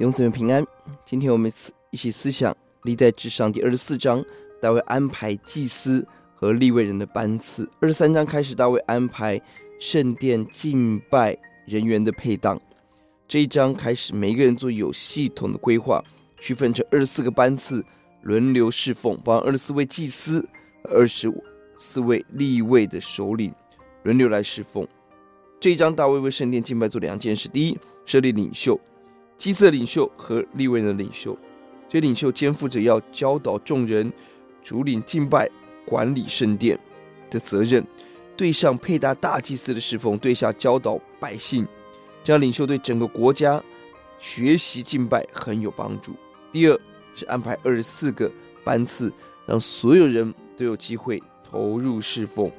弟兄姊妹平安，今天我们一起思想历代至上第二十四章，大卫安排祭司和立位人的班次。二十三章开始，大卫安排圣殿敬拜人员的配当。这一章开始，每一个人做有系统的规划，区分成二十四个班次，轮流侍奉，包括二十四位祭司、二十四位立位的首领，轮流来侍奉。这一章，大卫为圣殿敬拜做两件事：第一，设立领袖。祭司的领袖和利未人的领袖，这些领袖肩负着要教导众人、主领敬拜、管理圣殿的责任。对上配搭大祭司的侍奉，对下教导百姓，这样领袖对整个国家学习敬拜很有帮助。第二是安排二十四个班次，让所有人都有机会投入侍奉。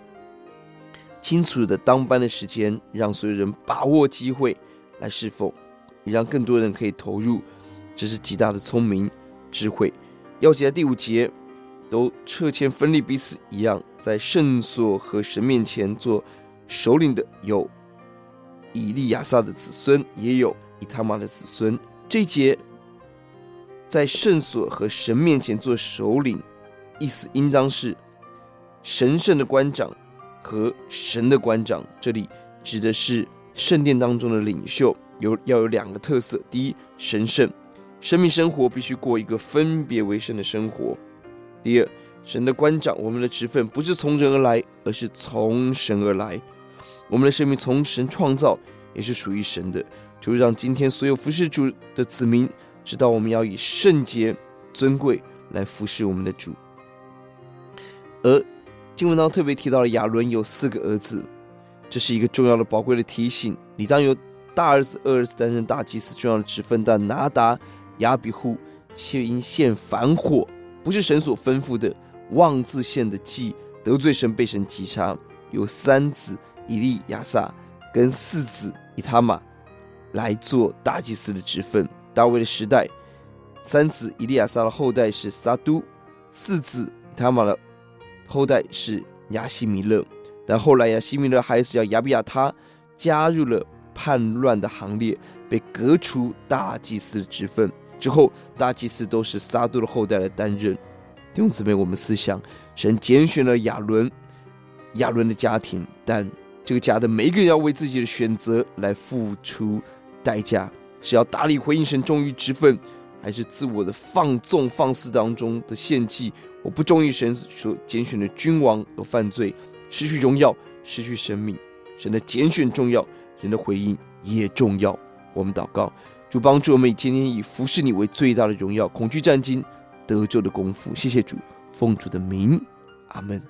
清楚的当班的时间，让所有人把握机会来侍奉。也让更多人可以投入，这是极大的聪明智慧。钥节在第五节，都撤迁分立彼此一样，在圣所和神面前做首领的有以利亚撒的子孙，也有以他玛的子孙。这一节在圣所和神面前做首领，意思应当是神圣的官长和神的官长。这里指的是圣殿当中的领袖。有要有两个特色：第一，神圣，生命生活必须过一个分别为圣的生活；第二，神的官长，我们的职分不是从人而来，而是从神而来。我们的生命从神创造，也是属于神的。就是让今天所有服侍主的子民知道，我们要以圣洁、尊贵来服侍我们的主。而经文当中特别提到了亚伦有四个儿子，这是一个重要的、宝贵的提醒。你当有。大儿子、二儿子担任大祭司重要的职分，但拿达、亚比户却因献反火，不是神所吩咐的，妄自献的祭，得罪神，被神击杀。有三子以利亚撒跟四子以他玛来做大祭司的职分。大卫的时代，三子以利亚撒的后代是撒督，四子以他玛的后代是亚希米勒，但后来亚希米勒孩子叫亚比亚他加入了。叛乱的行列，被革除大祭司的职分之后，大祭司都是撒都的后代来担任。弟兄姊妹，我们思想，神拣选了亚伦，亚伦的家庭，但这个家的每一个人要为自己的选择来付出代价，是要大力回应神忠于职分，还是自我的放纵放肆当中的献祭？我不忠于神所拣选的君王而犯罪，失去荣耀，失去生命。神的拣选重要。人的回应也重要。我们祷告，主帮助我们以今天以服侍你为最大的荣耀，恐惧战惊得救的功夫。谢谢主，奉主的名，阿门。